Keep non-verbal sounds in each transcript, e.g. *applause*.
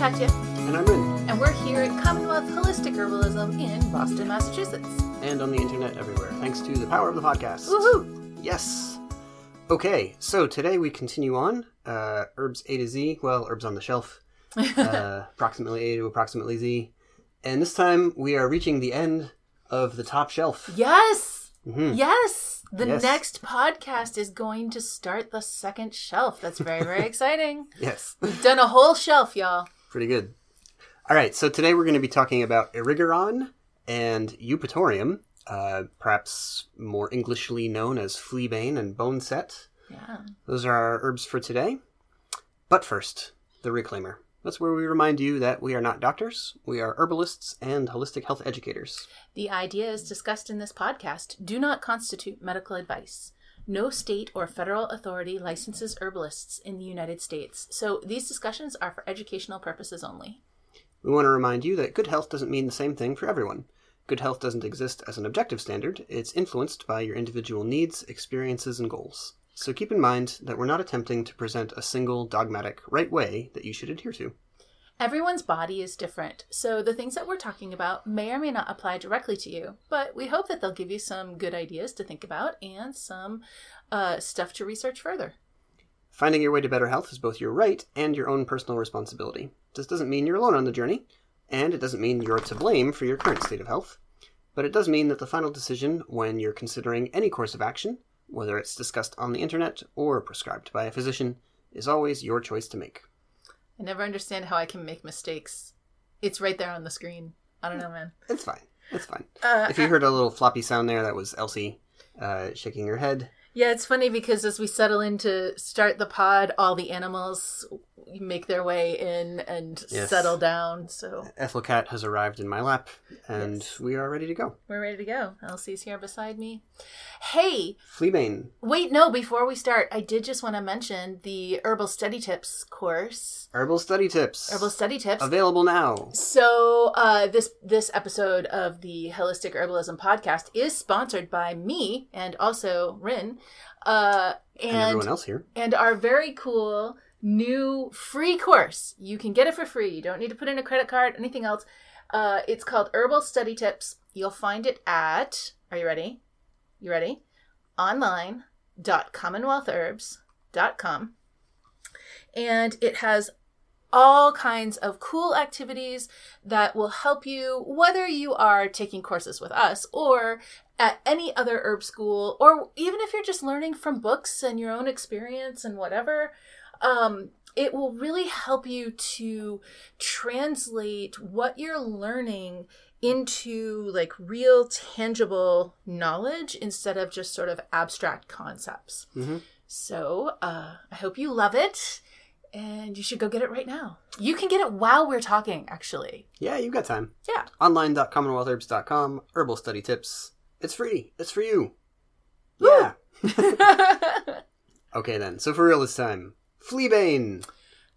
Katja, And I'm Ryn. and we're here at Commonwealth Holistic Herbalism in Boston, Massachusetts. And on the internet everywhere, thanks to the power of the podcast. Woohoo! Yes. Okay, so today we continue on uh, herbs A to Z. Well, herbs on the shelf. *laughs* Uh, approximately A to approximately Z. And this time we are reaching the end of the top shelf. Yes! Mhm. Yes! The Yes. next podcast is going to start the second shelf. That's very, very *laughs* exciting. Yes, We've done a whole shelf, y'all. Pretty good. All right, so today we're going to be talking about Erigeron and Eupatorium, uh, perhaps more Englishly known as fleabane and boneset. Yeah. Those are our herbs for today. But first, the reclaimer. That's where we remind you that we are not doctors, we are herbalists and holistic health educators. The ideas discussed in this podcast do not constitute medical advice. No state or federal authority licenses herbalists in the United States, so these discussions are for educational purposes only. We want to remind you that good health doesn't mean the same thing for everyone. Good health doesn't exist as an objective standard, it's influenced by your individual needs, experiences, and goals. So keep in mind that we're not attempting to present a single dogmatic right way that you should adhere to. Everyone's body is different, so the things that we're talking about may or may not apply directly to you, but we hope that they'll give you some good ideas to think about and some uh, stuff to research further. Finding your way to better health is both your right and your own personal responsibility. This doesn't mean you're alone on the journey, and it doesn't mean you're to blame for your current state of health, but it does mean that the final decision when you're considering any course of action, whether it's discussed on the internet or prescribed by a physician, is always your choice to make. I never understand how I can make mistakes. It's right there on the screen. I don't know, man. It's fine. It's fine. Uh, If you heard a little floppy sound there, that was Elsie uh, shaking her head. Yeah, it's funny because as we settle in to start the pod, all the animals make their way in and Yes. settle down. So Ethelcat has arrived in my lap, and Yes. we are ready to go. we're ready to go. Elsie's here beside me. Hey, Fleabane. wait, no, before we start, I did just want to mention the Herbal Study Tips course. Herbal study tips. Herbal Study Tips. Available now. So uh, this this episode of the Holistic Herbalism podcast is sponsored by me and also Rin, uh, And, everyone else here. and our very cool new free course. You can get it for free. You don't need to put in a credit card, anything else. Uh, it's called Herbal Study Tips. You'll find it at, are you ready? You ready? Online.commonwealthherbs.com. And it has all kinds of cool activities that will help you, whether you are taking courses with us or at any other herb school, or even if you're just learning from books and your own experience and whatever. Um, it will really help you to translate what you're learning into like real tangible knowledge instead of just sort of abstract concepts. Mhm. So uh, I hope you love it and you should go get it right now. You can get it while we're talking, actually. Yeah, you've got time. Yeah. Online.commonwealthherbs.com. Herbal study tips. It's free. It's for you. Yeah. *laughs* *laughs* Okay then. So for real this time. Fleabane.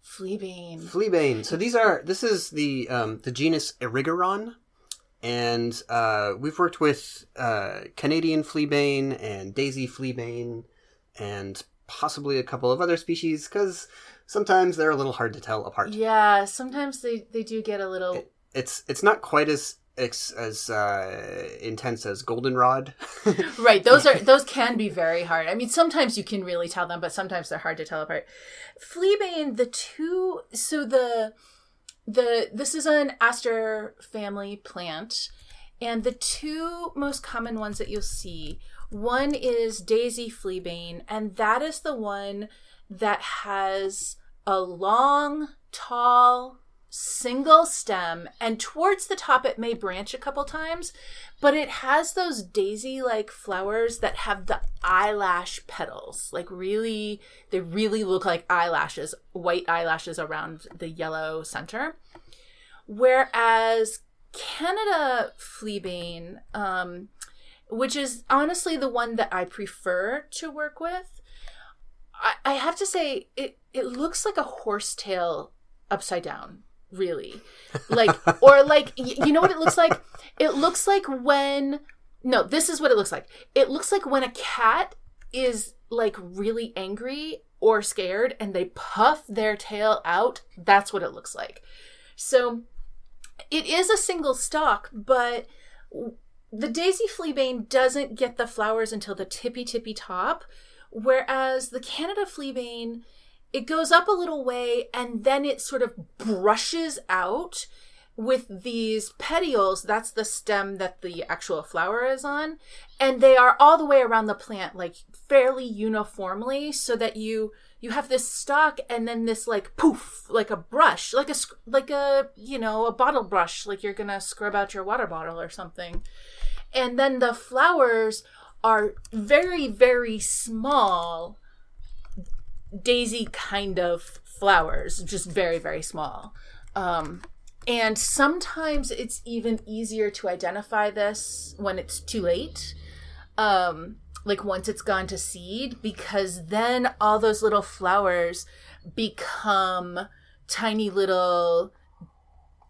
Fleabane. Fleabane. So these are this is the um, the genus Erigeron, and uh, we've worked with uh, Canadian fleabane and Daisy fleabane, and possibly a couple of other species because sometimes they're a little hard to tell apart. Yeah, sometimes they, they do get a little. It's it's not quite as ex, as uh, intense as goldenrod. *laughs* Right, those are those can be very hard. I mean, sometimes you can really tell them, but sometimes they're hard to tell apart. Fleabane, the two, so the the this is an aster family plant, and the two most common ones that you'll see, one is Daisy fleabane, and that is the one that has a long, tall, single stem, and towards the top it may branch a couple times, but it has those daisy like flowers that have the eyelash petals. Like, really, they really look like eyelashes, white eyelashes around the yellow center. Whereas Canada fleabane, um, which is honestly the one that I prefer to work with, I, I have to say it, it looks like a horsetail upside down really. Like or like you know what it looks like? It looks like when no this is what it looks like. It looks like when a cat is like really angry or scared and they puff their tail out, that's what it looks like. So it is a single stalk, but the daisy fleabane doesn't get the flowers until the tippy tippy top, whereas the Canada fleabane it goes up a little way and then it sort of brushes out with these petioles. That's the stem that the actual flower is on. And they are all the way around the plant like fairly uniformly so that you you have this stalk and then this like poof like a brush like a like a you know a bottle brush like you're gonna scrub out your water bottle or something. And then the flowers are very very small daisy kind of flowers just very very small um and sometimes it's even easier to identify this when it's too late. Um, like once it's gone to seed, because then all those little flowers become tiny little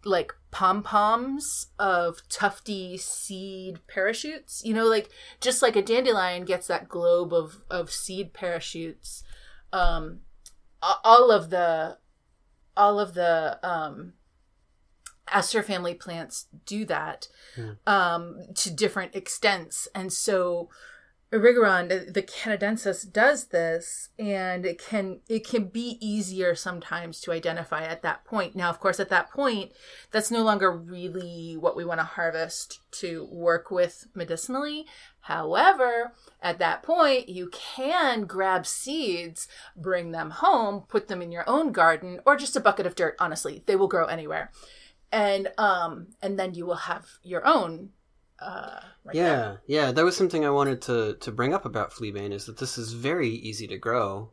like pom poms of tufty seed parachutes. You know, like just like a dandelion gets that globe of of seed parachutes. Um, all of the all of the um aster family plants do that mm. um, to different extents and so Erigeron, the canadensis, does this, and it can it can be easier sometimes to identify at that point. Now, of course, at that point, that's no longer really what we want to harvest to work with medicinally. However, at that point, you can grab seeds, bring them home, put them in your own garden, or just a bucket of dirt. Honestly, they will grow anywhere and um and then you will have your own uh right yeah there. yeah that was something i wanted to to bring up about fleabane is that this is very easy to grow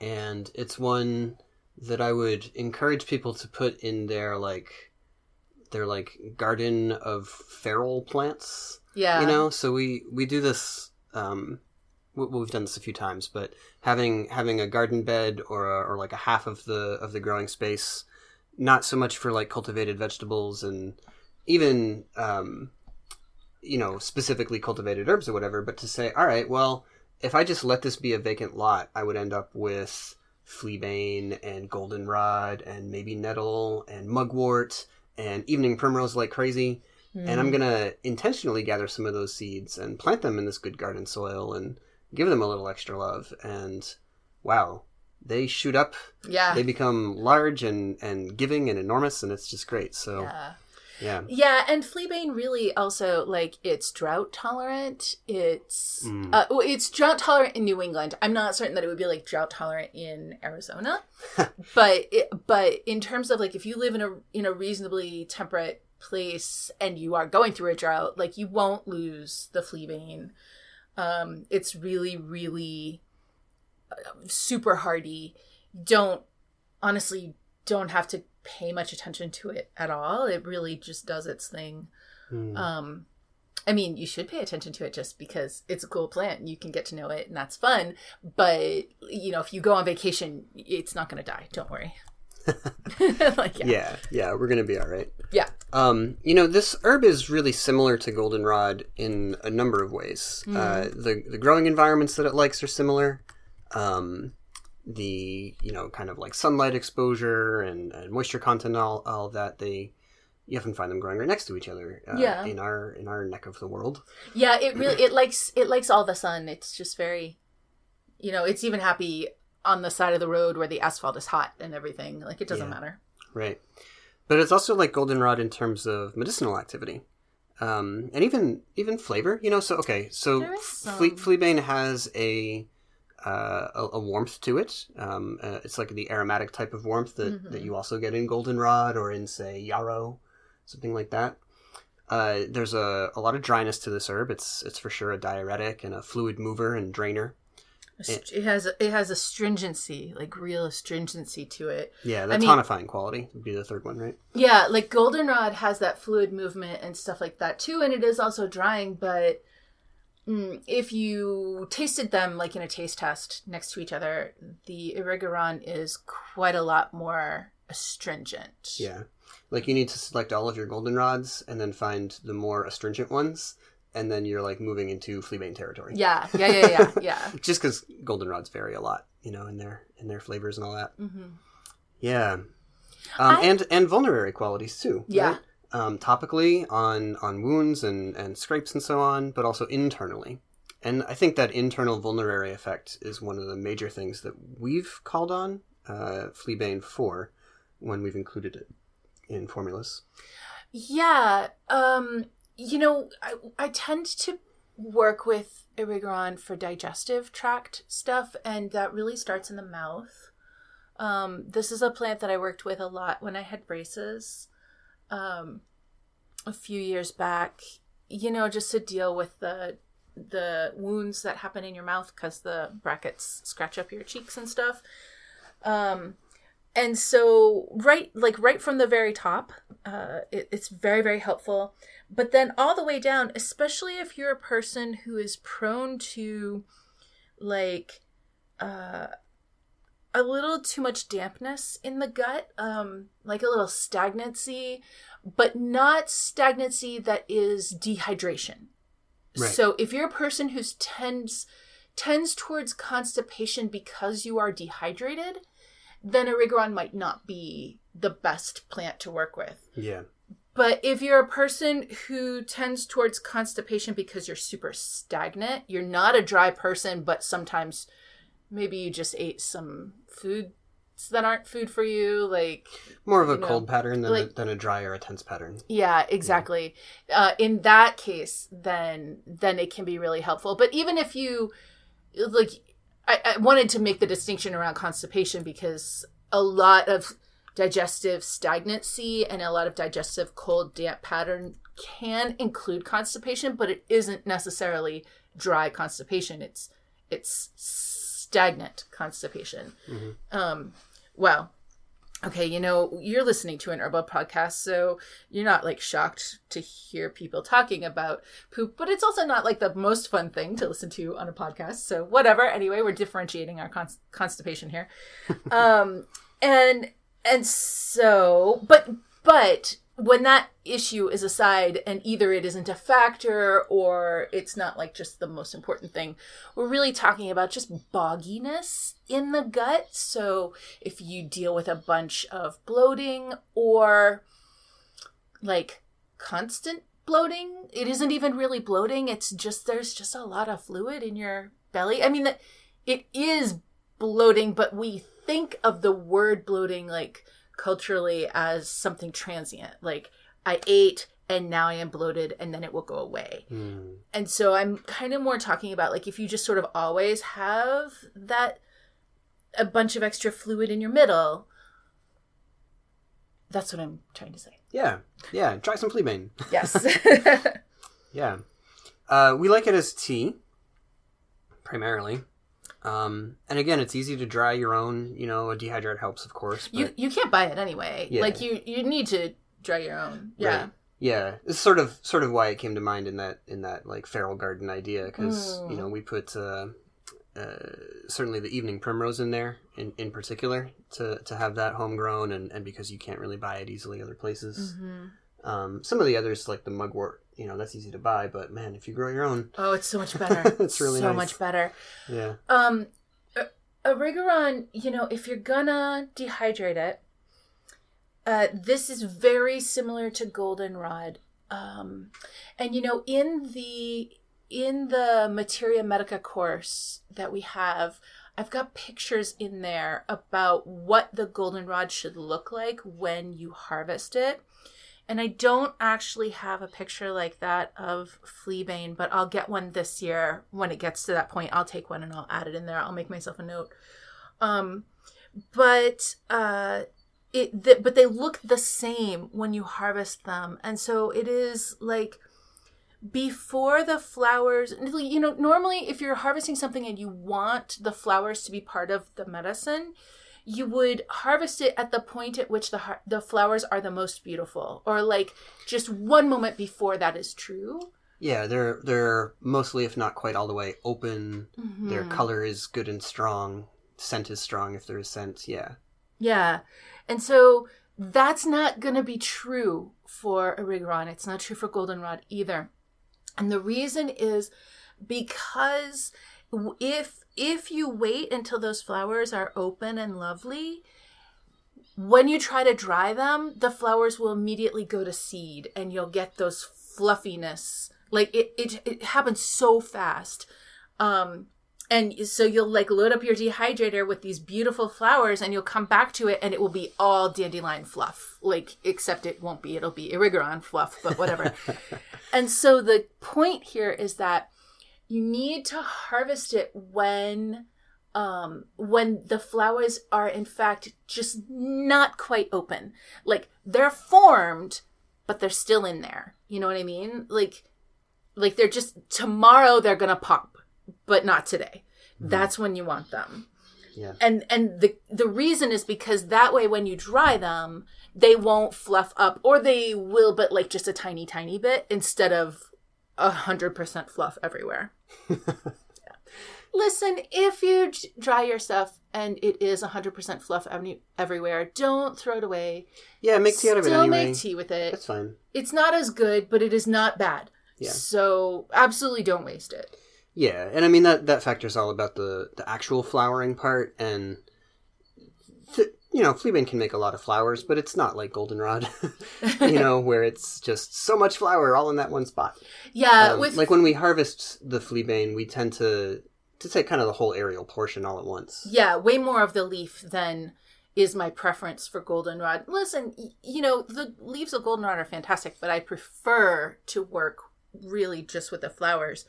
and it's one that i would encourage people to put in their like their like garden of feral plants yeah you know so we we do this um we've done this a few times but having having a garden bed or a, or like a half of the of the growing space not so much for like cultivated vegetables and even um, you know specifically cultivated herbs or whatever, but to say, all right, well, if I just let this be a vacant lot, I would end up with fleabane and goldenrod and maybe nettle and mugwort and evening primrose like crazy. Mm. And I'm hmm. gonna intentionally gather some of those seeds and plant them in this good garden soil and give them a little extra love. And wow, they shoot up. Yeah. They become large and and giving and enormous, and it's just great. So. Yeah. Yeah. Yeah, and fleabane really also like it's drought tolerant. It's mm. uh, it's drought tolerant in New England. I'm not certain that it would be like drought tolerant in Arizona, *laughs* but it, but in terms of like if you live in a in a reasonably temperate place and you are going through a drought, like you won't lose the fleabane. Um, it's really really super hardy. Don't honestly don't have to pay much attention to it at all. It really just does its thing. Mm. Um I mean, you should pay attention to it just because it's a cool plant and you can get to know it and that's fun. But, you know, if you go on vacation, it's not going to die. Don't worry. *laughs* like, yeah. yeah. yeah, we're going to be all right. Yeah. Um, you know, this herb is really similar to goldenrod in a number of ways. Mm. Uh, the the growing environments that it likes are similar um, the you know kind of like sunlight exposure and, and moisture content, all all of that they you often find them growing right next to each other uh, yeah. in our in our neck of the world. Yeah it really it *clears throat* likes it likes all the sun. It's just very you know it's even happy on the side of the road where the asphalt is hot and everything. Like it doesn't yeah. matter. Right. But it's also like goldenrod in terms of medicinal activity. Um, and even even flavor you know so okay so Fle- fleabane has a uh, a, a, warmth to it. Um, uh, it's like the aromatic type of warmth that, mm-hmm. that you also get in goldenrod or in, say, yarrow, something like that. Uh, there's a, a lot of dryness to this herb. It's it's for sure a diuretic and a fluid mover and drainer. It, it has a, it has astringency, like real astringency to it. Yeah, the I tonifying mean, quality would be the third one, right? Yeah, like goldenrod has that fluid movement and stuff like that too, and it is also drying, but if you tasted them like in a taste test next to each other, the Erigeron is quite a lot more astringent. Yeah. Like you need to select all of your goldenrods and then find the more astringent ones and then you're like moving into fleabane territory. Yeah, yeah, yeah, yeah, yeah. *laughs* Just because goldenrods vary a lot, you know, in their in their flavors and all that. hmm Yeah, um, I- and and vulnerary qualities too. Yeah. right? Um, topically on on wounds and and scrapes and so on, but also internally. And I think that internal vulnerary effect is one of the major things that we've called on uh, Fleabane for when we've included it in formulas. Yeah, um, you know, I, I tend to work with Erigeron for digestive tract stuff, and that really starts in the mouth. Um, this is a plant that I worked with a lot when I had braces um, a few years back, you know, just to deal with the the wounds that happen in your mouth because the brackets scratch up your cheeks and stuff. Um, and so right like right from the very top uh, it, it's very very helpful but then all the way down especially if you're a person who is prone to like uh, a little too much dampness in the gut um, like a little stagnancy but not stagnancy that is dehydration Right. so if you're a person who tends tends towards constipation because you are dehydrated then Erigeron might not be the best plant to work with. Yeah. But if you're a person who tends towards constipation because you're super stagnant, you're not a dry person, but sometimes maybe you just ate some foods that aren't food for you, like More of a know, cold pattern than, a, than a dry or a tense pattern. yeah, exactly. Uh, in that case, then then it can be really helpful. But even if you like, I, I wanted to make the distinction around constipation because a lot of digestive stagnancy and a lot of digestive cold damp pattern can include constipation, but it isn't necessarily dry constipation. It's it's stagnant constipation. Um, well, okay, you know, you're listening to an herbal podcast, so you're not like shocked to hear people talking about poop, but it's also not like the most fun thing to listen to on a podcast. So whatever. Anyway, we're differentiating our cons- constipation here. *laughs* um and and so but but when that issue is aside and either it isn't a factor or it's not like just the most important thing we're really talking about just bogginess in the gut. So if you deal with a bunch of bloating or like constant bloating it isn't even really bloating it's just there's just a lot of fluid in your belly. I mean that it is bloating but we think of the word bloating like culturally as something transient like i ate and now i am bloated and then it will go away Hmm. and so i'm kind of more talking about like if you just sort of always have that a bunch of extra fluid in your middle that's what i'm trying to say Yeah. Yeah. Try some Fleabane. yes *laughs* *laughs* Yeah. Uh, we like it as tea, primarily. Um, and again, it's easy to dry your own. You know, a dehydrator helps, of course. But you you can't buy it anyway Yeah. like you you need to dry your own yeah Right. yeah, it's sort of sort of why it came to mind in that in that like feral garden idea because Mm. you know we put uh, uh, certainly the evening primrose in there in, in particular to to have that homegrown and and because you can't really buy it easily other places. Mhm. Um, some of the others like the mugwort, you know, that's easy to buy, but man, if you grow your own, oh it's so much *laughs* better It's really so nice. much better yeah, Um, a, a you know, if you're gonna dehydrate it, uh, this is very similar to goldenrod. Um, and you know, in the in the Materia Medica course that we have, I've got pictures in there about what the goldenrod should look like when you harvest it. And I don't actually have a picture like that of fleabane, but I'll get one this year when it gets to that point. I'll take one and I'll add it in there. I'll make myself a note. Um, but uh, it th- but they look the same when you harvest them, and so it is like before the flowers you know normally if you're harvesting something and you want the flowers to be part of the medicine you would harvest it at the point at which the har- the flowers are the most beautiful or like just one moment before that is true yeah. They're they're mostly, if not quite all the way, open. Their Mhm. color is good and strong. Scent is strong if there is scent. Yeah, Yeah. And so that's not going to be true for Erigeron. It's not true for Goldenrod either. And the reason is because if if you wait until those flowers are open and lovely, when you try to dry them, the flowers will immediately go to seed and you'll get those fluffiness. Like it it, it happens so fast. Um and so you'll like load up your dehydrator with these beautiful flowers and you'll come back to it and it will be all dandelion fluff like except it won't be it'll be erigeron fluff but whatever *laughs* and so the point here is that you need to harvest it when um when the flowers are in fact just not quite open. Like they're formed but they're still in there. You know what i mean? Like like they're just tomorrow they're gonna pop but not today. That's when you want them. Yeah. and and the the reason is because that way when you dry them they won't fluff up or they will but like just a tiny tiny bit instead of a hundred percent fluff everywhere Yeah. *laughs* listen if you dry your stuff and it is a hundred percent fluff every, everywhere don't throw it away Yeah, make tea out of it Still anyway. make tea with it That's fine. it's not as good but it is not bad Yeah. so absolutely don't waste it Yeah, and I mean that that factor's all about the the actual flowering part, and you know, fleabane can make a lot of flowers, but it's not like goldenrod, *laughs* you know, where it's just so much flower all in that one spot. yeah Um, with like when we harvest the fleabane, we tend to to take kind of the whole aerial portion all at once. yeah way more of the leaf than is my preference for goldenrod listen you know the leaves of goldenrod are fantastic but i prefer to work really just with the flowers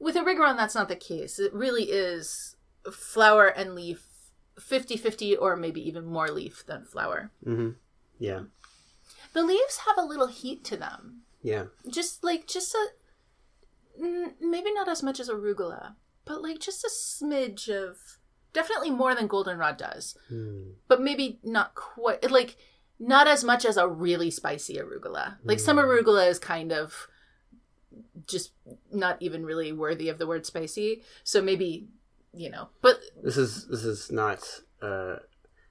with erigeron that's not the case it really is flower and leaf 50-50 or maybe even more leaf than flower. Hmm Yeah, the leaves have a little heat to them. Yeah, just like just a mm, maybe not as much as arugula but like just a smidge of definitely more than goldenrod does. Hmm. but maybe not quite like not as much as a really spicy arugula. Like some arugula is kind of just not even really worthy of the word spicy. So maybe you know but This is this is not. Uh,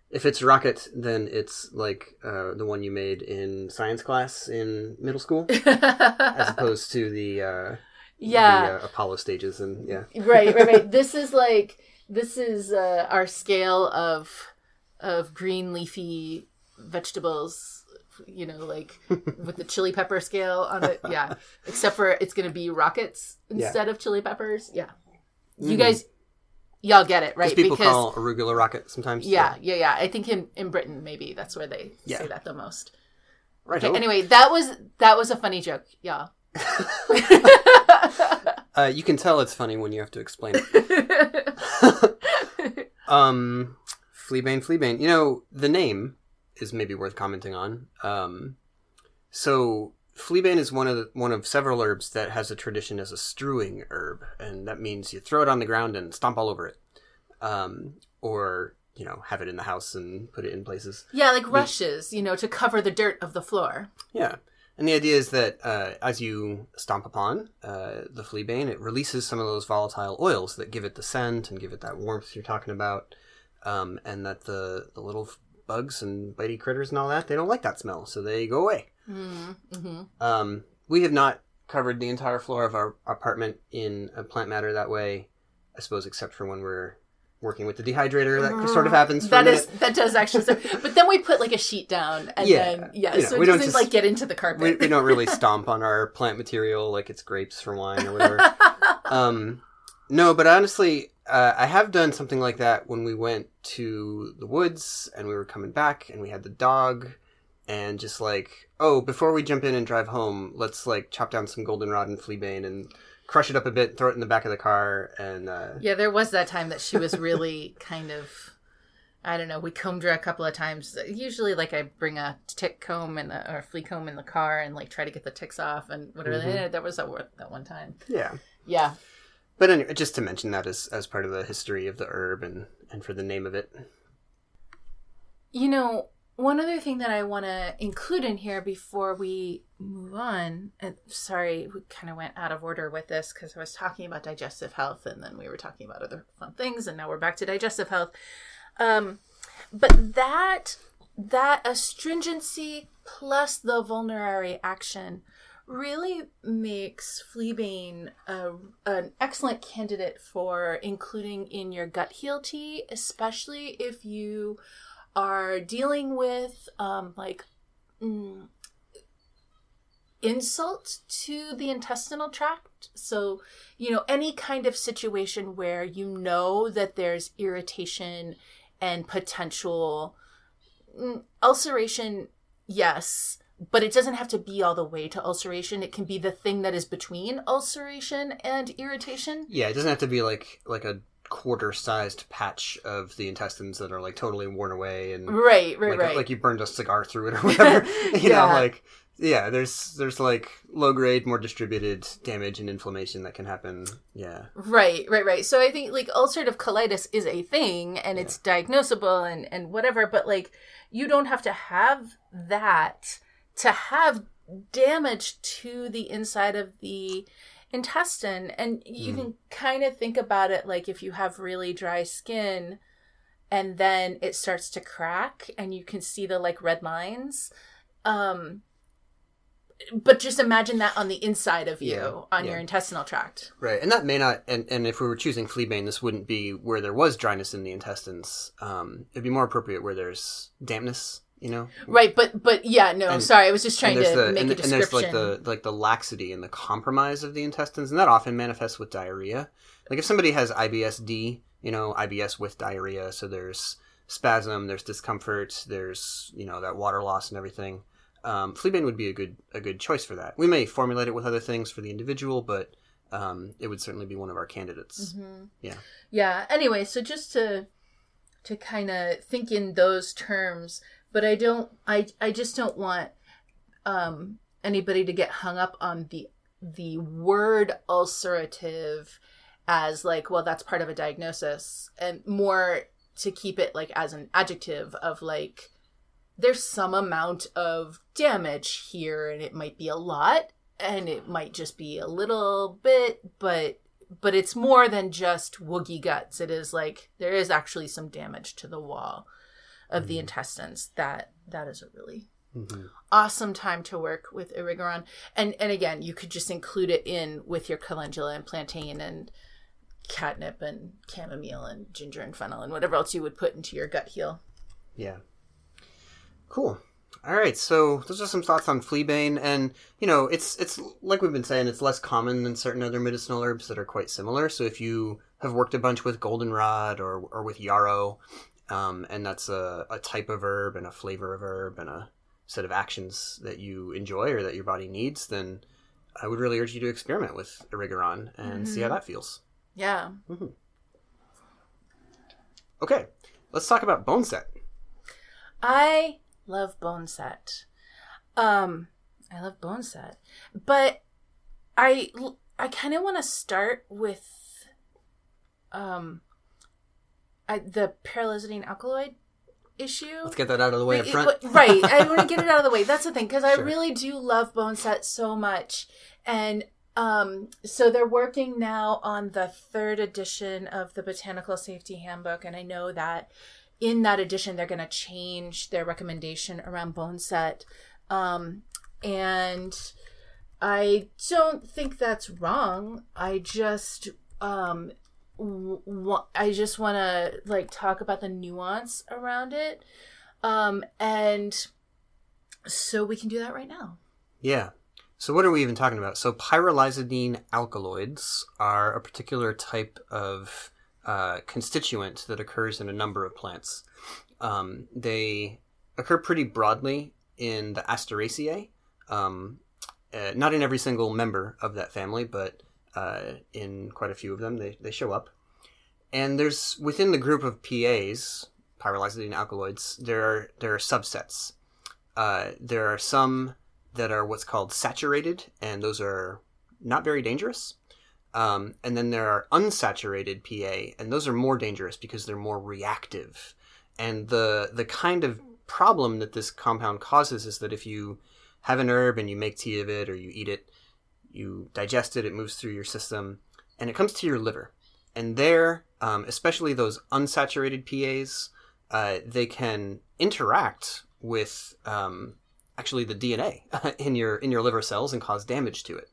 if it's rocket, then it's like uh, the one you made in science class in middle school, *laughs* as opposed to the uh, yeah the, uh, Apollo stages and yeah. *laughs* right right right this is *laughs* like this is uh, our scale of of green leafy vegetables you know like with the chili pepper scale on it yeah except for it's gonna be rockets instead of chili peppers yeah you Mhm. guys y'all get it right Because people call arugula rocket sometimes. yeah yeah yeah i think in in britain maybe that's where they Yeah. say that the most Right. okay, anyway that was that was a funny joke y'all *laughs* *laughs* Uh, you can tell it's funny when you have to explain it. *laughs* um, fleabane, fleabane. You know the name is maybe worth commenting on. Um, so fleabane is one of the, one of several herbs that has a tradition as a strewing herb, and that means you throw it on the ground and stomp all over it, um, or you know have it in the house and put it in places. yeah like rushes you know to cover the dirt of the floor Yeah. And the idea is that uh, as you stomp upon uh, the fleabane, it releases some of those volatile oils that give it the scent and give it that warmth you're talking about. Um, and that the, the little bugs and bitey critters and all that, they don't like that smell, so they go away. Mm-hmm. Um, we have not covered the entire floor of our apartment in plant matter that way, I suppose, except for when we're working with the dehydrator. That sort of happens for That is that does actually. But then we put like a sheet down, and Yeah. then yeah, You know, so we don't just- like get into the carpet. we, we don't really *laughs* stomp on our plant material like it's grapes for wine or whatever. um, no, but honestly, uh, I have done something like that when we went to the woods and we were coming back and we had the dog and just like, oh, before we jump in and drive home, let's like chop down some goldenrod and fleabane and crush it up a bit, throw it in the back of the car, and uh, yeah, there was that time that she was really *laughs* kind of. I don't know. We combed her a couple of times. Usually, like I bring a tick comb and a, or a flea comb in the car and like try to get the ticks off and whatever. Mhm. Eh, That was that, that one time. yeah. Yeah. But anyway, just to mention that as as part of the history of the herb and and for the name of it. You know, one other thing that I want to include in here before we move on, and sorry, we kind of went out of order with this because I was talking about digestive health and then we were talking about other fun things, and now we're back to digestive health. Um, but that that astringency plus the vulnerary action really makes fleabane a, an excellent candidate for including in your gut heal tea, especially if you are dealing with um, like mm, insult to the intestinal tract. So, you know, any kind of situation where you know that there's irritation and potential mm, ulceration, yes, but it doesn't have to be all the way to ulceration. It can be the thing that is between ulceration and irritation. Yeah, it doesn't have to be like like a quarter sized patch of the intestines that are like totally worn away and Right, right, like, right. like you burned a cigar through it or whatever. *laughs* *laughs* you know, Yeah. like yeah, there's there's like low grade, more distributed damage and inflammation that can happen. Yeah. Right, right, right. So I think like ulcerative colitis is a thing and it's diagnosable and and whatever, but like you don't have to have that to have damage to the inside of the intestine and you can kind of think about it like if you have really dry skin and then it starts to crack and you can see the like red lines um but just imagine that on the inside of you Yeah, on yeah. your intestinal tract Right, and that may not, and, and if we were choosing fleabane, this wouldn't be where there was dryness in the intestines. Um, it'd be more appropriate where there's dampness, you know. Right, but but yeah, no, And- sorry, I was just trying to the make and, a and there's like the like the laxity and the compromise of the intestines, and that often manifests with diarrhea. Like if somebody has IBS-D, you know, IBS with diarrhea, so there's spasm, there's discomfort, there's you know that water loss and everything. Um, fleabane would be a good a good choice for that. We may formulate it with other things for the individual, but um, it would certainly be one of our candidates. Mhm. Yeah. Yeah. Anyway, so just to to kind of think in those terms, but I don't. I I just don't want um anybody to get hung up on the the word ulcerative as like well that's part of a diagnosis and more to keep it like as an adjective of like there's some amount of damage here and it might be a lot and it might just be a little bit but but it's more than just woogie guts it is like there is actually some damage to the wall of the intestines that that is a really Mhm. awesome time to work with erigeron and and again you could just include it in with your calendula and plantain and catnip and chamomile and ginger and fennel and whatever else you would put into your gut heal Yeah. Cool. All right, so those are some thoughts on fleabane, and you know, it's it's like we've been saying, it's less common than certain other medicinal herbs that are quite similar. So if you have worked a bunch with goldenrod or or with yarrow, um, and that's a, a type of herb and a flavor of herb and a set of actions that you enjoy or that your body needs, then I would really urge you to experiment with Erigeron and see how that feels. yeah Okay, let's talk about bone set. I love bone set. Um, I love bone set, but I I kind of want to start with um, I, the pyrrolizidine alkaloid issue. Let's get that out of the way up front. right. I want to get it out of the way. *laughs* That's the thing because I Sure. really do love Bone Set so much, and um, so they're working now on the third edition of the Botanical Safety Handbook, and I know that in that edition they're going to change their recommendation around Bone Set, um, and I don't think that's wrong. I just um I just want to like talk about the nuance around it. Um and so we can do that right now. Yeah. So what are we even talking about? So pyrrolizidine alkaloids are a particular type of uh, constituent that occurs in a number of plants. Um, they occur pretty broadly in the Asteraceae, um, uh, not in every single member of that family, but uh, in quite a few of them they, they show up. And there's within the group of PAs, pyrrolizidine alkaloids, there are there are subsets. Uh, there are some that are what's called saturated, and those are not very dangerous. Um, and then there are unsaturated PA, and those are more dangerous because they're more reactive. And the the kind of problem that this compound causes is that if you have an herb and you make tea of it or you eat it, you digest it, it moves through your system, and it comes to your liver. And there, um, especially those unsaturated PAs, uh, they can interact with um, actually the DNA *laughs* in your in your liver cells and cause damage to it.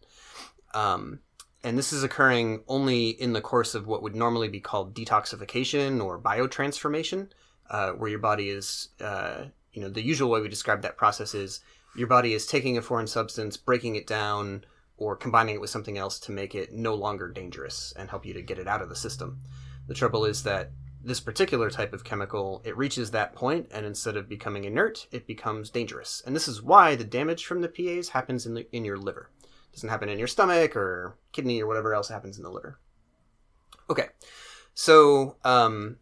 Um, and this is occurring only in the course of what would normally be called detoxification or biotransformation, uh, where your body is, uh, you know, the usual way we describe that process is your body is taking a foreign substance, breaking it down, or combining it with something else to make it no longer dangerous and help you to get it out of the system. The trouble is that this particular type of chemical, it reaches that point, and instead of becoming inert, it becomes dangerous. And this is why the damage from the PAs happens in the, in your liver. It doesn't happen in your stomach or kidney or whatever else happens in the liver. Okay, so um,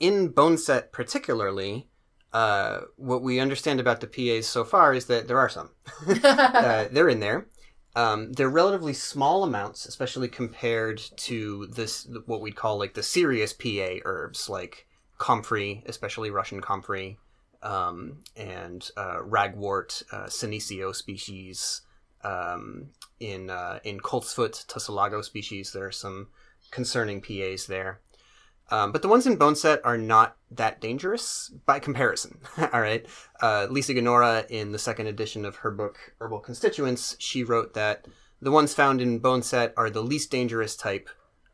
in Boneset particularly, uh, what we understand about the PAs so far is that there are some. *laughs* uh, they're in there. Um, they're relatively small amounts, especially compared to this what we'd call like the serious PA herbs, like comfrey, especially Russian comfrey, um, and uh, ragwort, uh, senecio species. Um, in uh, in coltsfoot, tussilago species, there are some concerning PAs there. Um, but the ones in Boneset are not that dangerous by comparison. *laughs* All right. Uh, Lisa Ganora, in the second edition of her book Herbal Constituents, she wrote that the ones found in Boneset are the least dangerous type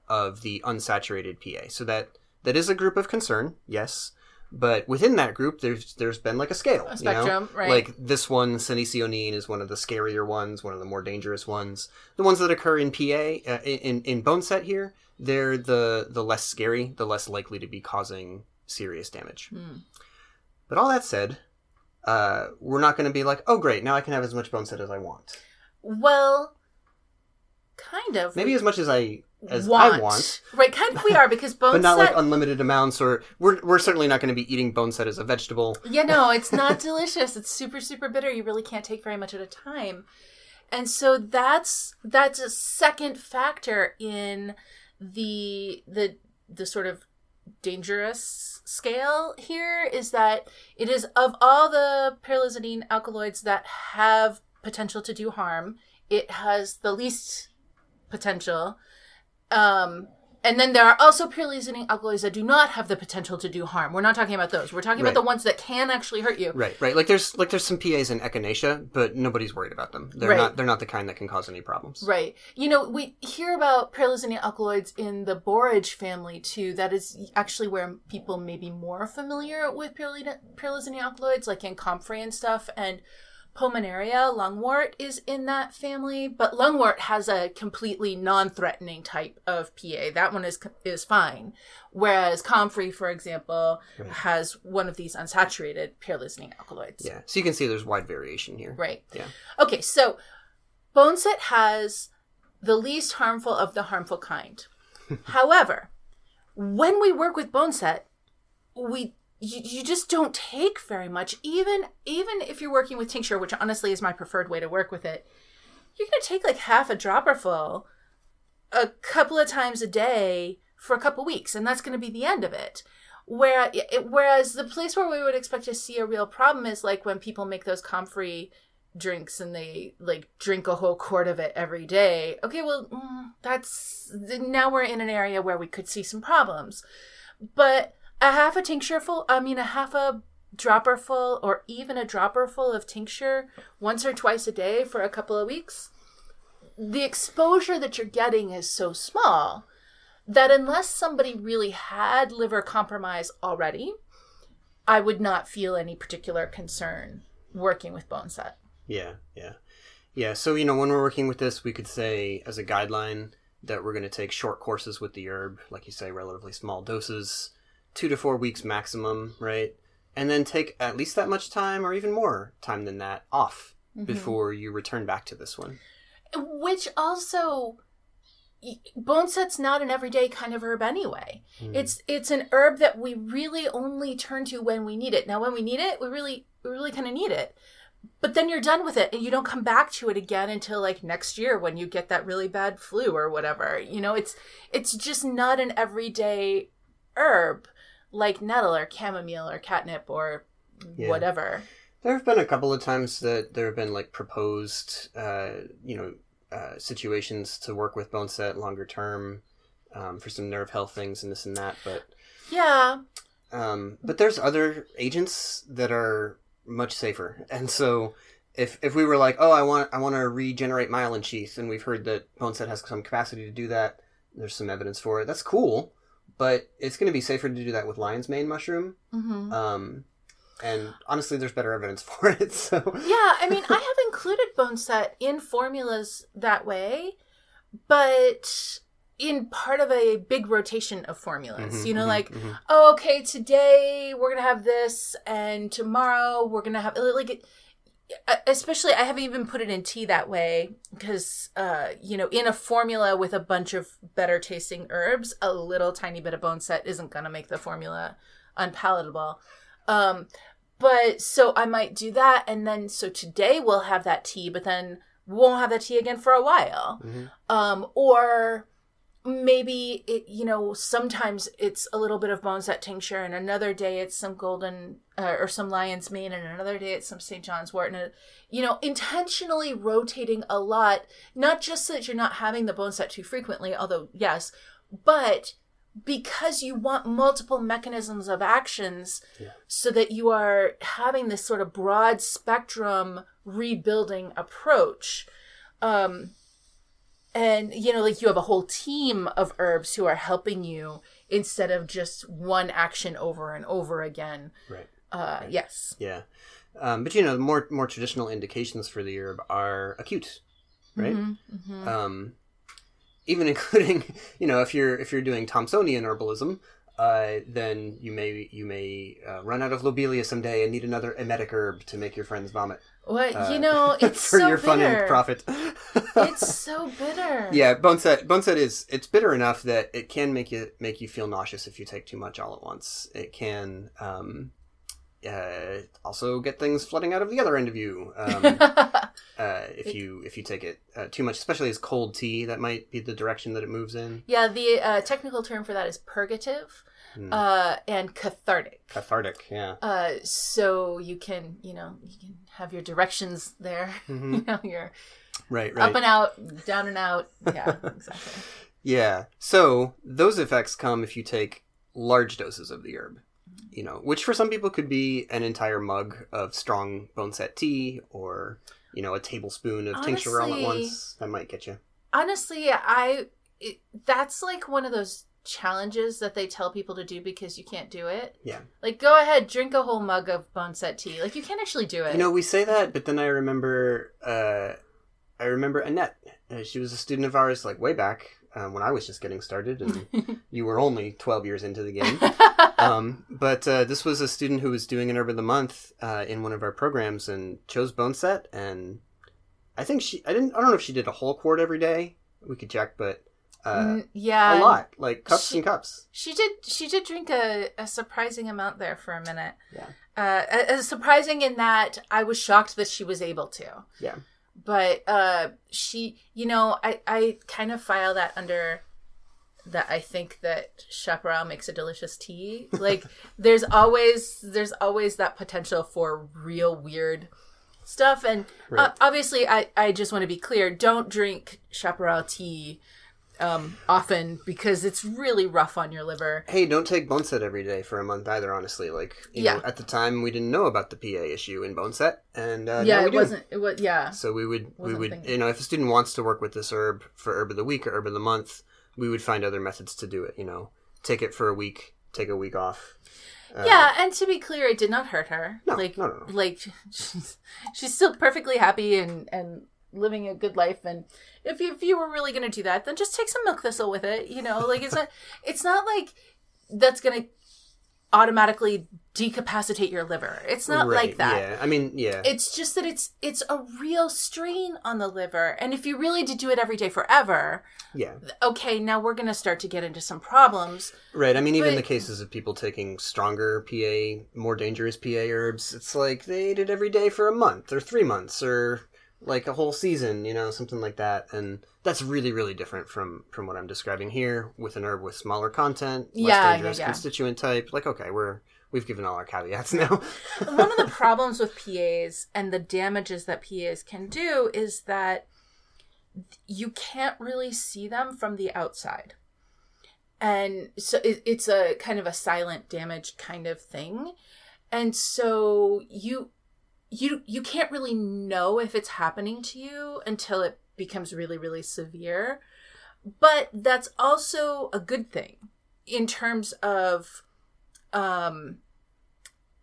of the unsaturated PA. So that that is a group of concern, yes. But within that group, there's there's been like a scale, A you know? spectrum, right. Like this one, senecionine, is one of the scarier ones, one of the more dangerous ones. The ones that occur in PA, uh, in in Boneset here, they're the the less scary, the less likely to be causing serious damage. Hmm. But all that said, uh, we're not going to be like, oh great, now I can have as much Boneset as I want. Well, kind of. Maybe as much as I as want. I want, Right, kind of we are because bone *laughs* but not set. like unlimited amounts. Or we're we're certainly not going to be eating bone set as a vegetable. yeah, no, *laughs* it's not delicious. It's super, super bitter. You really can't take very much at a time. And so that's that's a second factor in the the the sort of dangerous scale here is that it is of all the pyrrolizidine alkaloids that have potential to do harm, it has the least potential. Um and then there are also pyrrolizidine alkaloids that do not have the potential to do harm. We're not talking about those. We're talking Right. about the ones that can actually hurt you. Right, right. Like there's like there's some PAs in echinacea, but nobody's worried about them. They're Right. not they're not the kind that can cause any problems. Right. You know, we hear about pyrrolizidine alkaloids in the borage family too. That is actually where people may be more familiar with pyrrolizidine alkaloids, like in comfrey and stuff. And pulmonaria, lungwort, is in that family. But lungwort has a completely non-threatening type of PA. That one is is fine. Whereas comfrey, for example, Right. has one of these unsaturated pyrrolizidine alkaloids. Yeah. So you can see there's wide variation here. Right. Yeah. Okay, so Boneset has the least harmful of the harmful kind. *laughs* However, when we work with Boneset, we you, you just don't take very much. Even even if you're working with tincture, which honestly is my preferred way to work with it, you're gonna take like half a dropper full a couple of times a day for a couple weeks, and that's gonna be the end of it. Where, it, whereas the place where we would expect to see a real problem is like when people make those comfrey drinks and they like drink a whole quart of it every day. Okay, well, mm, that's now we're in an area where we could see some problems. But a half a tincture full, I mean, a half a dropper full, or even a dropper full of tincture once or twice a day for a couple of weeks, the exposure that you're getting is so small that unless somebody really had liver compromise already, I would not feel any particular concern working with bone set. Yeah, yeah. Yeah, so you know, when we're working with this, we could say as a guideline that we're going to take short courses with the herb, like you say, relatively small doses, 2 to 4 weeks maximum, right? And then take at least that much time or even more time than that off mm-hmm. before you return back to this one. Which also y- Boneset's not an everyday kind of herb anyway. Hmm. It's it's an herb that we really only turn to when we need it. Now when we need it, we really we really kind of need it. But then you're done with it and you don't come back to it again until like next year when you get that really bad flu or whatever. You know, it's it's just not an everyday herb like nettle or chamomile or catnip or Yeah. whatever. There have been a couple of times that there have been like proposed, uh, you know, uh, situations to work with Boneset longer term um, for some nerve health things and this and that. But Yeah. um, but there's other agents that are much safer, and so if if we were like, oh, I want I want to regenerate myelin sheath, and we've heard that boneset has some capacity to do that. There's some evidence for it. That's cool, but it's going to be safer to do that with lion's mane mushroom. hmm Um, and honestly, there's better evidence *laughs* for it. So Yeah, I mean, I have included boneset in formulas that way, but in part of a big rotation of formulas. Mhm, you know, mhm, like, mhm. oh, okay, today we're gonna have this, and tomorrow we're gonna have like. Especially i haven't even put it in tea that way because uh you know in a formula with a bunch of better tasting herbs a little tiny bit of boneset isn't gonna make the formula unpalatable um but so i might do that and then so today we'll have that tea but then we won't have that tea again for a while Mhm. um or maybe it you know sometimes it's a little bit of boneset tincture and another day it's some golden uh, or some lion's mane and another day it's some st john's wort and you know intentionally rotating a lot not just so that you're not having the boneset too frequently although yes but because you want multiple mechanisms of actions Yeah. so that you are having this sort of broad spectrum rebuilding approach um and you know like you have a whole team of herbs who are helping you instead of just one action over and over again Right. uh yes Yeah. Um, but you know, more more traditional indications for the herb are acute, right? Mhm, mhm. Um, even *laughs* including, you know, if you're if you're doing Thomsonian herbalism, uh, then you may you may uh, run out of lobelia someday and need another emetic herb to make your friends vomit. What uh, you know *laughs* it's for so your fun and profit. *laughs* it's *laughs* so bitter yeah, boneset boneset is it's bitter enough that it can make you make you feel nauseous if you take too much all at once. It can um, uh, also get things flooding out of the other end of you. Um, uh, if you if you take it uh, too much, especially as cold tea, that might be the direction that it moves in. yeah the uh, technical term for that is purgative Hmm. uh and cathartic Cathartic, yeah. uh so you can you know you can have your directions there *laughs* Mhm. you know your Right, right. up and out down and out yeah *laughs* exactly Yeah. So those effects come if you take large doses of the herb. You know, which for some people could be an entire mug of strong boneset tea or, you know, a tablespoon of tincture all at once. That might get you. honestly i it, that's like one of those challenges that they tell people to do because you can't do it Yeah. like go ahead drink a whole mug of boneset tea like you can't actually do it You know, we say that, but then I remember uh I remember Annette. Uh, she was a student of ours like way back um, when I was just getting started and *laughs* you were only 12 years into the game. *laughs* um, but uh, this was a student who was doing an herb of the month uh, in one of our programs and chose boneset and i think she i didn't i don't know if she did a whole quart every day we could check but uh, yeah a lot like cups she- and cups She did. She did drink a, a surprising amount there for a minute. Yeah. Uh, a- a surprising in that I was shocked that she was able to. Yeah. But uh, she, you know, I I kind of file that under that I think that chaparral makes a delicious tea. *laughs* Like there's always there's always that potential for real weird stuff and uh, obviously I I just want to be clear, don't drink chaparral tea um often because it's really rough on your liver. hey don't take boneset every day for a month either honestly like Yeah. know, at the time we didn't know about the pa issue in boneset and uh, yeah, we it do. wasn't it was yeah. so we would we would thinking. you know if a student wants to work with this herb for herb of the week or herb of the month we would find other methods to do it you know take it for a week take a week off Uh, yeah, and to be clear, it did not hurt her. No, like, no, no, no. like *laughs* she's she's still perfectly happy and and living a good life. And if you, if you were really gonna do that, then just take some milk thistle with it. You know, like it's not *laughs* it's not like that's gonna automatically decapacitate your liver. It's not right, like that. yeah i mean yeah It's just that it's it's a real strain on the liver, and if you really did do it every day forever, yeah okay, now we're gonna start to get into some problems. Right. I mean, even But- the cases of people taking stronger PA, more dangerous PA herbs, it's like they ate it every day for a month or three months or like a whole season, you know, something like that. And that's really, really different from from what I'm describing here with an herb with smaller content, less Yeah, yeah, dangerous yeah. constituent type. Like, okay, we're we've given all our caveats *laughs* now. one of the problems with PAs and the damages that PAs can do is that you can't really see them from the outside. And so it, it's a kind of a silent damage kind of thing. And so you you you can't really know if it's happening to you until it becomes really really severe. But that's also a good thing in terms of um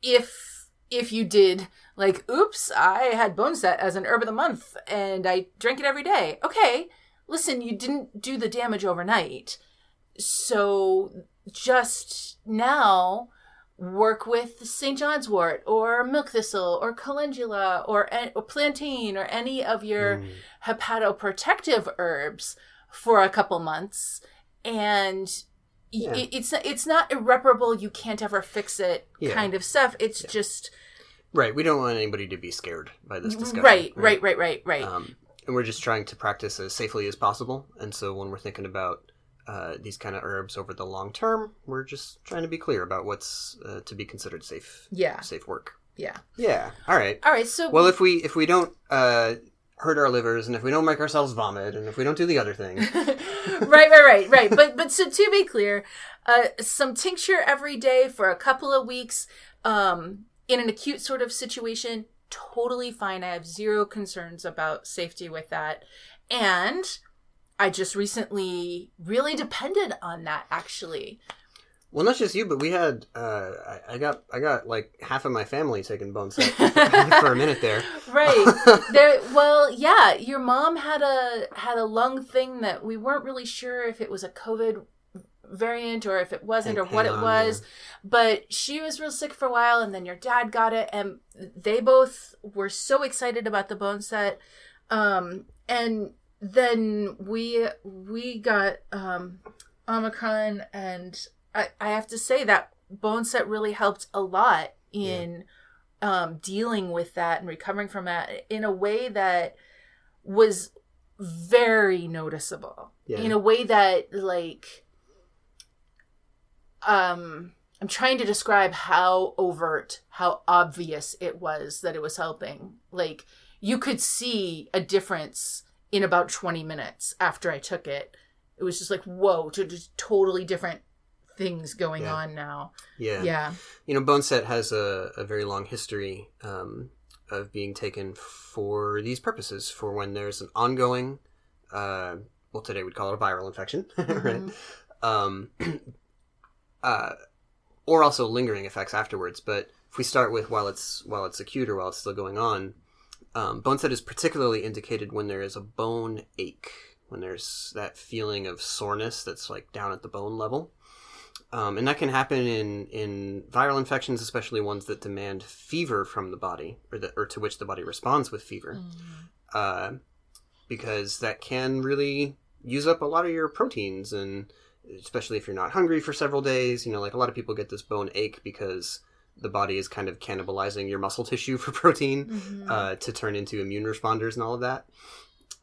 if if you did like oops i had boneset as an herb of the month and i drank it every day. Okay listen you didn't do the damage overnight. So just now work with St. John's wort or milk thistle or calendula or, or plantain or any of your mm. hepatoprotective herbs for a couple months and yeah. it, it's it's not irreparable you can't ever fix it yeah. kind of stuff it's yeah. just right we don't want anybody to be scared by this discussion right right right right right, right. Um, and we're just trying to practice as safely as possible and so when we're thinking about uh, these kind of herbs over the long term. We're just trying to be clear about what's uh, to be considered safe. Yeah. Safe work. Yeah. Yeah. All right. All right. So well, if we if we don't uh, hurt our livers, and if we don't make ourselves vomit, and if we don't do the other thing, *laughs* right, right, right, right. But but so to be clear, uh, some tincture every day for a couple of weeks, um, in an acute sort of situation, totally fine. I have zero concerns about safety with that, and I just recently really depended on that actually. Well, not just you, but we had. Uh, I, I, got. I got like half of my family taking Boneset *laughs* for a minute there. Right. *laughs* there. Well, yeah. Your mom had a had a lung thing that we weren't really sure if it was a COVID variant or if it wasn't and or what it was. Yeah. But she was real sick for a while, and then your dad got it, and they both were so excited about the Boneset. Um, and then we we got um Omicron and I, I have to say that boneset really helped a lot in yeah. um dealing with that and recovering from that in a way that was very noticeable. Yeah. In a way that like um I'm trying to describe how overt, how obvious it was that it was helping. Like you could see a difference in about 20 minutes after I took it. It was just like, whoa, to just totally different things going yeah. on now. Yeah. Yeah. You know, Boneset has a, a very long history um, of being taken for these purposes, for when there's an ongoing, uh, well, today we'd call it a viral infection, *laughs* mm-hmm. right? Um, *clears throat* uh, or also lingering effects afterwards. But if we start with while it's while it's acute or while it's still going on, um, boneset is particularly indicated when there is a bone ache, when there's that feeling of soreness that's like down at the bone level. Um, and that can happen in, in viral infections, especially ones that demand fever from the body, or, that, or to which the body responds with fever, mm. uh, because that can really use up a lot of your proteins, and especially if you're not hungry for several days. You know, like a lot of people get this bone ache because the body is kind of cannibalizing your muscle tissue *laughs* for protein mm-hmm. uh, to turn into immune responders and all of that.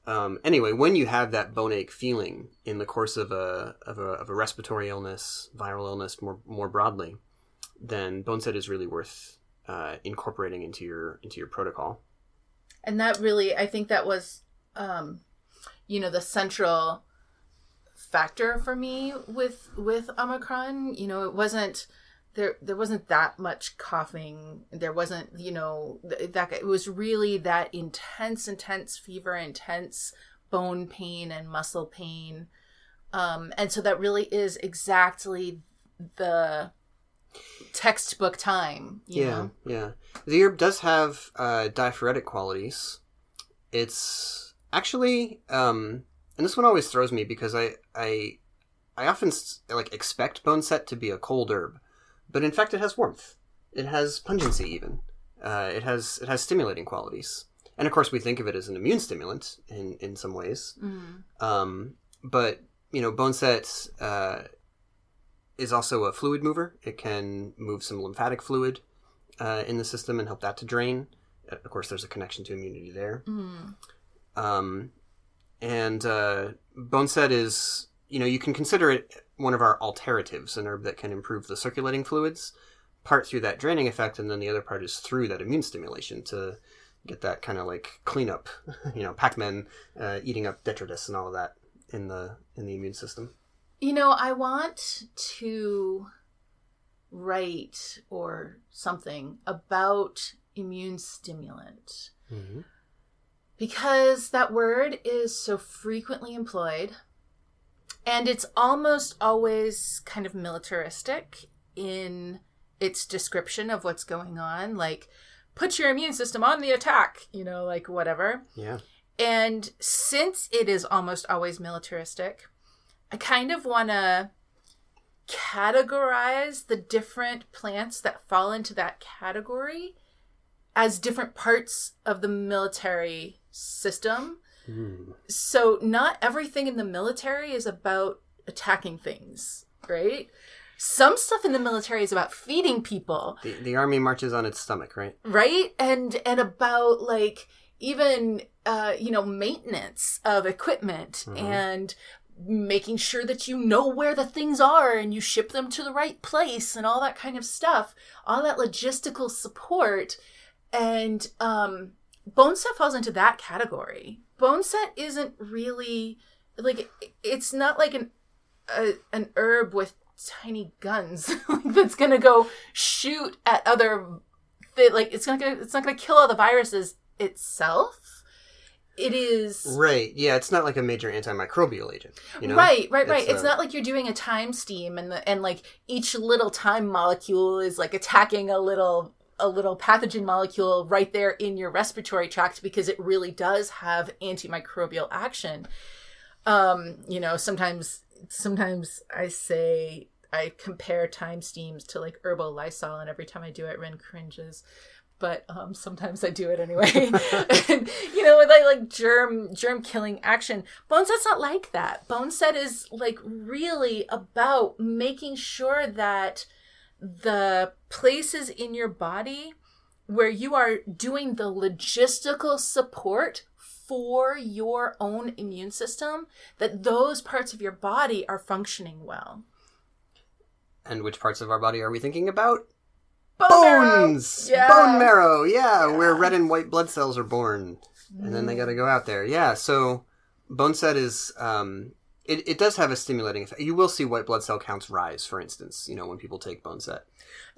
Um, anyway, when you have that bone ache feeling in the course of a, of a, of a respiratory illness, viral illness more more broadly, then boneset is really worth uh, incorporating into your into your protocol. And that really, I think that was, um, you know, the central factor for me with with Omicron. You know, it wasn't there there wasn't that much coughing. There wasn't you know that it was really that intense intense fever intense bone pain and muscle pain. Um and so that really is exactly the textbook time yeah know? yeah. The herb does have uh diaphoretic qualities. It's actually um and this one always throws me because i i i often like expect boneset to be a cold herb but in fact, it has warmth. It has pungency, even. Uh, it has it has stimulating qualities, and of course, we think of it as an immune stimulant in in some ways. Mm. Um, but you know, boneset uh, is also a fluid mover. It can move some lymphatic fluid uh, in the system and help that to drain. Uh, of course, there's a connection to immunity there. Mm. Um, and uh, boneset is you know you can consider it one of our alternatives, an herb that can improve the circulating fluids, part through that draining effect, and then the other part is through that immune stimulation to get that kind of like cleanup, *laughs* you know, Pac-Man uh, eating up detritus and all of that in the in the immune system. You know, I want to write or something about immune stimulant hmm because that word is so frequently employed and it's almost always kind of militaristic in its description of what's going on like put your immune system on the attack you know like whatever Yeah. and since it is almost always militaristic i kind of want to categorize the different plants that fall into that category as different parts of the military system Mm. so not everything in the military is about attacking things right some stuff in the military is about feeding people The, the army marches on its stomach, right? right and and about like even uh you know maintenance of equipment Mhm. and making sure that you know where the things are and you ship them to the right place and all that kind of stuff all that logistical support and um boneset falls into that category boneset isn't really like it's not like an a, an herb with tiny guns *laughs* that's gonna go shoot at other like it's not gonna it's not gonna kill all the viruses itself it is Right. Yeah, it's not like a major antimicrobial agent. You know? right right right It's, it's, uh, not like you're doing a thyme steam and the, and like each little thyme molecule is like attacking a little a little pathogen molecule right there in your respiratory tract because it really does have antimicrobial action um you know sometimes sometimes i say i compare thyme steams to like herbal lysol and every time i do it Ryn cringes but um, sometimes I do it anyway. and, *laughs* *laughs* you know, with like like germ germ killing action. Boneset's not like that. Boneset is like really about making sure that the places in your body where you are doing the logistical support for your own immune system, that those parts of your body are functioning well. And which parts of our body are we thinking about? Bone marrow! Bones! Yeah. Bone marrow, yeah, Yeah. where red and white blood cells are born. And then they gotta go out there. Yeah, so boneset is um it, it does have a stimulating effect. You will see white blood cell counts rise, for instance, you know, when people take boneset.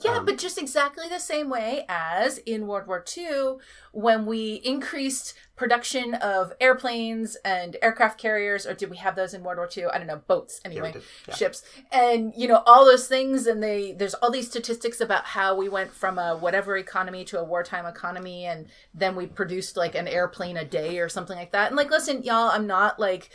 Yeah, Um, but just exactly the same way as in World War II, when we increased production of airplanes and aircraft carriers, or did we have those in World War II? I don't know, boats anyway, did. Yeah. ships, and you know all those things. And they there's all these statistics about how we went from a whatever economy to a wartime economy, and then we produced like an airplane a day or something like that. And like, listen, y'all, I'm not like,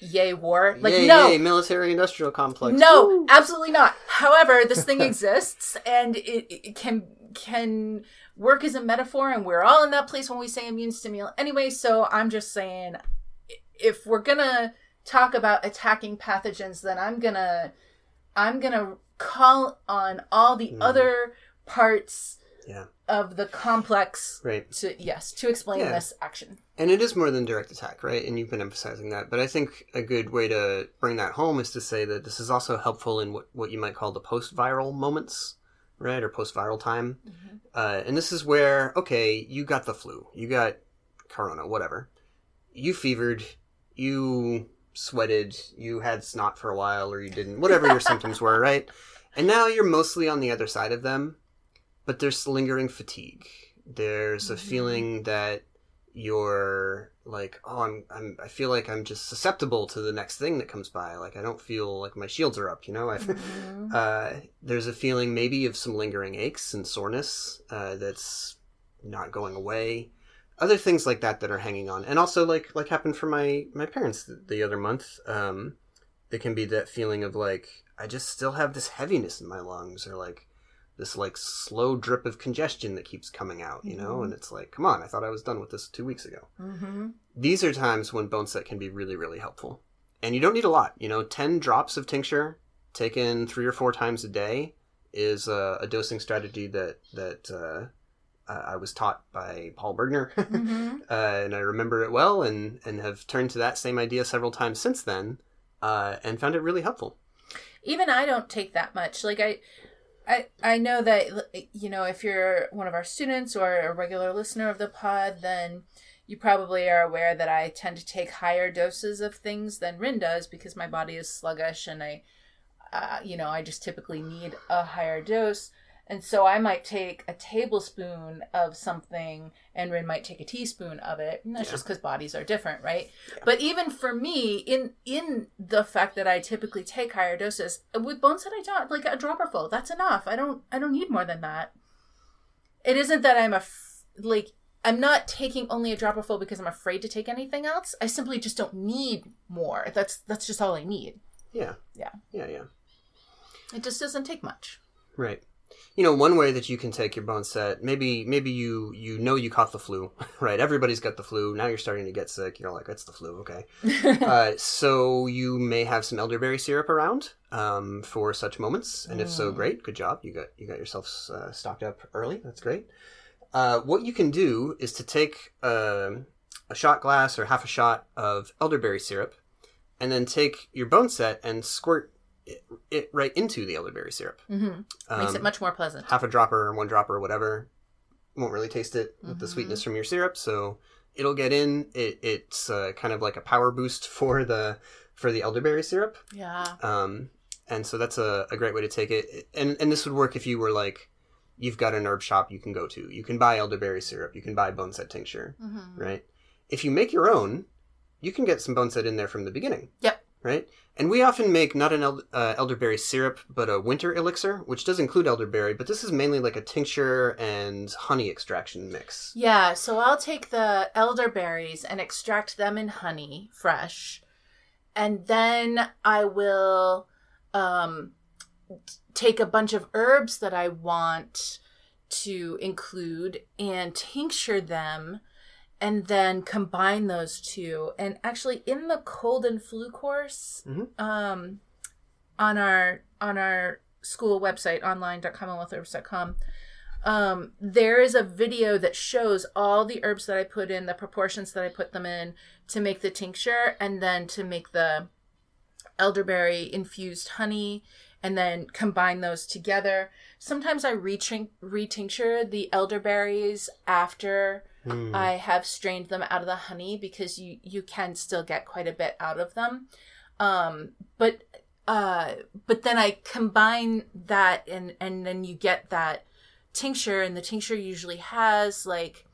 yay war, like yay, no, yay, military industrial complex. no, absolutely not. However, this thing *laughs* exists and it, it can can work as a metaphor and we're all in that place when we say immune stimulant. Anyway, so I'm just saying if we're going to talk about attacking pathogens then I'm going to I'm to call on all the Mhm. other parts Yeah. of the complex Right. to yes, to explain Yeah. this action. And it is more than direct attack, right? And you've been emphasizing that. But I think a good way to bring that home is to say that this is also helpful in what, what you might call the post viral moments, right? Or post viral time. Uh, and this is where, okay, you got the flu, you got corona, whatever. You fevered, you sweated, you had snot for a while, or you didn't, whatever your *laughs* symptoms were, right? And now you're mostly on the other side of them, but there's lingering fatigue. There's a Mhm. feeling that you're like, oh, I'm, I'm, I feel like I'm just susceptible to the next thing that comes by. Like I don't feel like my shields are up, you know. I, Mhm. *laughs* uh, there's a feeling maybe of some lingering aches and soreness uh, that's not going away. Other things like that that are hanging on, and also like like happened for my my parents the, the other month. Um, it can be that feeling of like I just still have this heaviness in my lungs, or like this like slow drip of congestion that keeps coming out, you know. Mhm. And it's like, come on, I thought I was done with this two weeks ago Mhm. these are times when boneset can be really really helpful and you don't need a lot you know 10 drops of tincture taken three or four times a day is a, a dosing strategy that that uh, I was taught by Paul Bergner, *laughs* Mhm. uh, and I remember it well, and and have turned to that same idea several times since then, uh, and found it really helpful. even I don't take that much. Like I, I, I know that you know if you're one of our students or a regular listener of the pod, then you probably are aware that I tend to take higher doses of things than Ryn does because my body is sluggish and I, uh, you know, I just typically need a higher dose. And so I might take a tablespoon of something, and Ryn might take a teaspoon of it. And that's Yeah. just because bodies are different, right? But even for me, in in the fact that I typically take higher doses uh, with bones that I don't like a dropper full, that's enough. I don't I don't need more than that. It isn't that I'm a f- like I'm not taking only a dropper full because I'm afraid to take anything else. I simply just don't need more. That's that's just all I need. Yeah. Yeah. Yeah, yeah. It just doesn't take much. Right. You know, one way that you can take your boneset, maybe maybe you you know you caught the flu, *laughs* right? Everybody's got the flu. Now you're starting to get sick. You're like, it's the flu, okay? *laughs* uh, so you may have some elderberry syrup around um, for such moments, and if so, Mm. great, good job. You got you got yourself uh, stocked up early. That's great. Uh, what you can do is to take um a shot glass or half a shot of elderberry syrup, and then take your boneset and squirt it, it right into the elderberry syrup. hmm Makes Um, it much more pleasant. half a dropper or one dropper whatever won't really taste it with the Mhm. sweetness from your syrup so it'll get in it, it's uh, kind of like a power boost *laughs* for the for the elderberry syrup Yeah. um, and so that's a, a great way to take it and and this would work if you were like you've got an herb shop you can go to you can buy elderberry syrup you can buy boneset tincture hmm right if you make your own you can get some boneset in there from the beginning Yep. Right and we often make not an el- uh, elderberry syrup, but a winter elixir, which does include elderberry, but this is mainly like a tincture and honey extraction mix. Yeah, so I'll take the elderberries and extract them in honey, fresh, and then I will um, take a bunch of herbs that I want to include and tincture them, and then combine those two. And actually, in the cold and flu course, Mhm. um, on our on our school website online.commonwealthherbs.com um, there is a video that shows all the herbs that I put in, the proportions that I put them in to make the tincture, and then to make the elderberry infused honey, and then combine those together. Sometimes I retink- retincture the elderberries after Mm. I have strained them out of the honey because you you can still get quite a bit out of them. Um, but uh, but then I combine that and and then you get that tincture and the tincture usually has like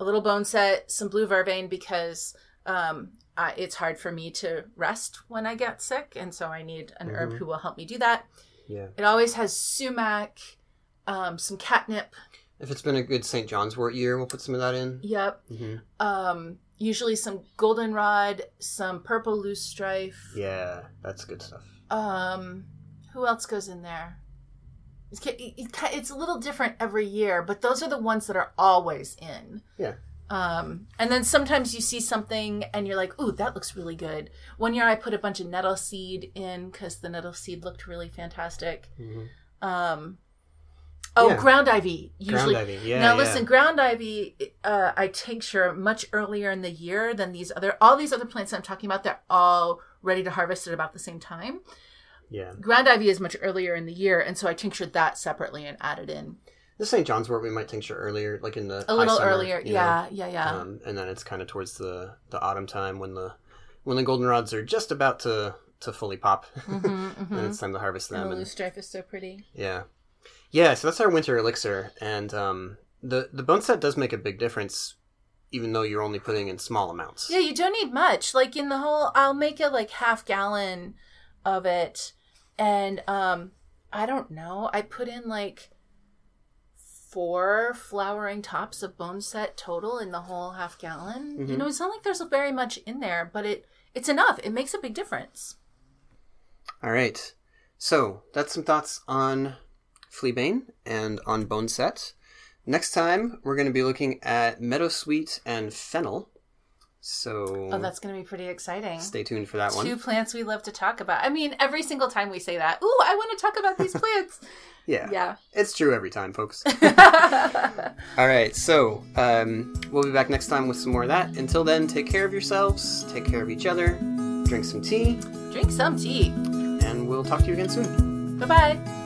a little boneset, some blue vervain because um, I, it's hard for me to rest when I get sick, and so I need an herb Mhm. who will help me do that. Yeah. It always has sumac, um, some catnip. If it's been a good St. John's wort year, we'll put some of that in. Yep. hmm um usually some goldenrod some purple loosestrife Yeah, that's good stuff. um who else goes in there it's, ca- it- it ca- it's a little different every year but those are the ones that are always in Yeah. Um and then sometimes you see something and you're like ooh that looks really good one year i put a bunch of nettle seed in because the nettle seed looked really fantastic hmm um oh Yeah. ground ivy usually Ground ivy. Yeah. now yeah. listen, ground ivy, uh, I tincture much earlier in the year than these other. All these other plants I'm talking about, they're all ready to harvest at about the same time. Yeah. Ground ivy is much earlier in the year, and so I tinctured that separately and added in The St. John's wort we might tincture earlier, like in the a high little summer, earlier. you know? Yeah, yeah, yeah. Um, and then it's kind of towards the the autumn time when the when the goldenrods are just about to to fully pop, *laughs* hmm and hmm it's time to harvest And them. the and- loose strife is so pretty. Yeah, yeah. So that's our winter elixir, and um, the the boneset does make a big difference, even though you're only putting in small amounts. Yeah, you don't need much. Like in the whole, I'll make a like half gallon of it, and um, I don't know. I put in like four flowering tops of boneset total in the whole half gallon. You Mhm. know, it's not like there's very much in there, but it it's enough. It makes a big difference. All right. So that's some thoughts on fleabane and on boneset. Next time we're going to be looking at meadowsweet and fennel. So Oh, that's going to be pretty exciting. stay tuned for that one. Two plants we love to talk about. I mean, every single time we say that, ooh, I want to talk about these plants. *laughs* Yeah, yeah. it's true every time, folks. *laughs* *laughs* All right, so um, we'll be back next time with some more of that. Until then, take care of yourselves, take care of each other, drink some tea, Drink some tea. and we'll talk to you again soon. Bye bye.